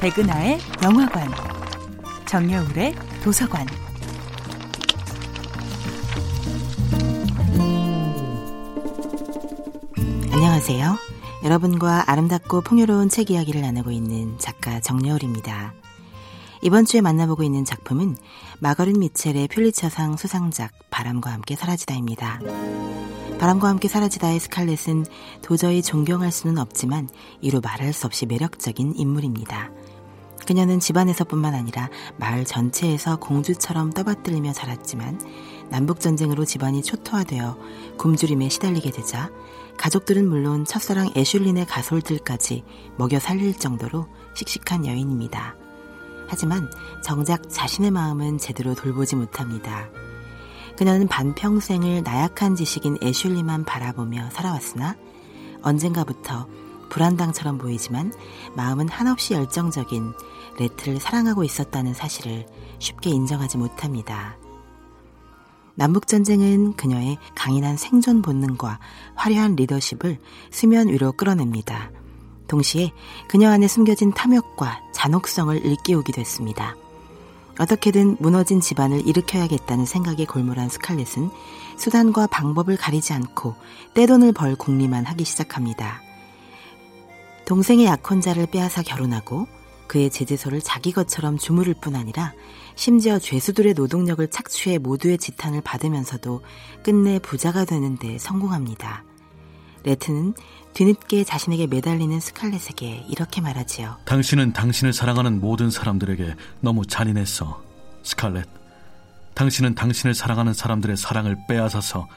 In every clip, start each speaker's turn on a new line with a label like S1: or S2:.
S1: 백은하의 영화관, 정여울의 도서관.
S2: 안녕하세요. 여러분과 아름답고 풍요로운 책 이야기를 나누고 있는 작가 정여울입니다. 이번 주에 만나보고 있는 작품은 마거린 미첼의 퓰리처상 수상작 바람과 함께 사라지다입니다. 바람과 함께 사라지다의 스칼렛은 도저히 존경할 수는 없지만 이루 말할 수 없이 매력적인 인물입니다. 그녀는 집안에서뿐만 아니라 마을 전체에서 공주처럼 떠받들리며 자랐지만 남북전쟁으로 집안이 초토화되어 굶주림에 시달리게 되자 가족들은 물론 첫사랑 애슐린의 가솔들까지 먹여 살릴 정도로 씩씩한 여인입니다. 하지만 정작 자신의 마음은 제대로 돌보지 못합니다. 그녀는 반평생을 나약한 지식인 애슐리만 바라보며 살아왔으나 언젠가부터 불안당처럼 보이지만 마음은 한없이 열정적인 레트를 사랑하고 있었다는 사실을 쉽게 인정하지 못합니다. 남북전쟁은 그녀의 강인한 생존 본능과 화려한 리더십을 수면 위로 끌어냅니다. 동시에 그녀 안에 숨겨진 탐욕과 잔혹성을 일깨우기도 했습니다. 어떻게든 무너진 집안을 일으켜야겠다는 생각에 골몰한 스칼렛은 수단과 방법을 가리지 않고 떼돈을 벌 궁리만 하기 시작합니다. 동생의 약혼자를 빼앗아 결혼하고 그의 제재소를 자기 것처럼 주무를 뿐 아니라 심지어 죄수들의 노동력을 착취해 모두의 지탄을 받으면서도 끝내 부자가 되는데 성공합니다. 레트는 뒤늦게 자신에게 매달리는 스칼렛에게 이렇게 말하지요.
S3: 당신은 당신을 사랑하는 모든 사람들에게 너무 잔인했어. 스칼렛. 당신은 당신을 사랑하는 사람들의 사랑을 빼앗아서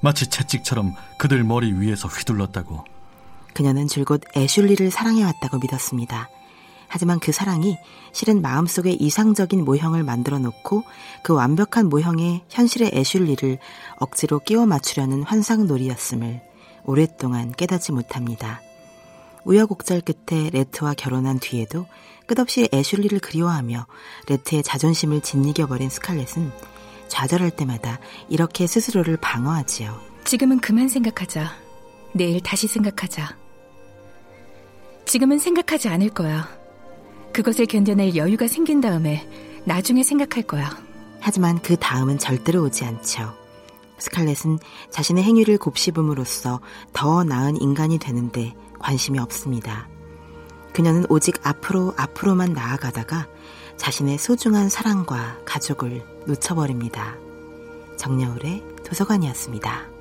S3: 마치 채찍처럼 그들 머리 위에서 휘둘렀다고.
S2: 그녀는 줄곧 애슐리를 사랑해왔다고 믿었습니다. 하지만 그 사랑이 실은 마음속에 이상적인 모형을 만들어 놓고 그 완벽한 모형에 현실의 애슐리를 억지로 끼워 맞추려는 환상놀이였음을 오랫동안 깨닫지 못합니다. 우여곡절 끝에 레트와 결혼한 뒤에도 끝없이 애슐리를 그리워하며 레트의 자존심을 짓이겨버린 스칼렛은 좌절할 때마다 이렇게 스스로를 방어하지요.
S4: 지금은 그만 생각하자. 내일 다시 생각하자. 지금은 생각하지 않을 거야. 그것을 견뎌낼 여유가 생긴 다음에 나중에 생각할 거야.
S2: 하지만 그 다음은 절대로 오지 않죠. 스칼렛은 자신의 행위를 곱씹음으로써 더 나은 인간이 되는데 관심이 없습니다. 그녀는 오직 앞으로 앞으로만 나아가다가 자신의 소중한 사랑과 가족을 놓쳐버립니다. 정여울의 도서관이었습니다.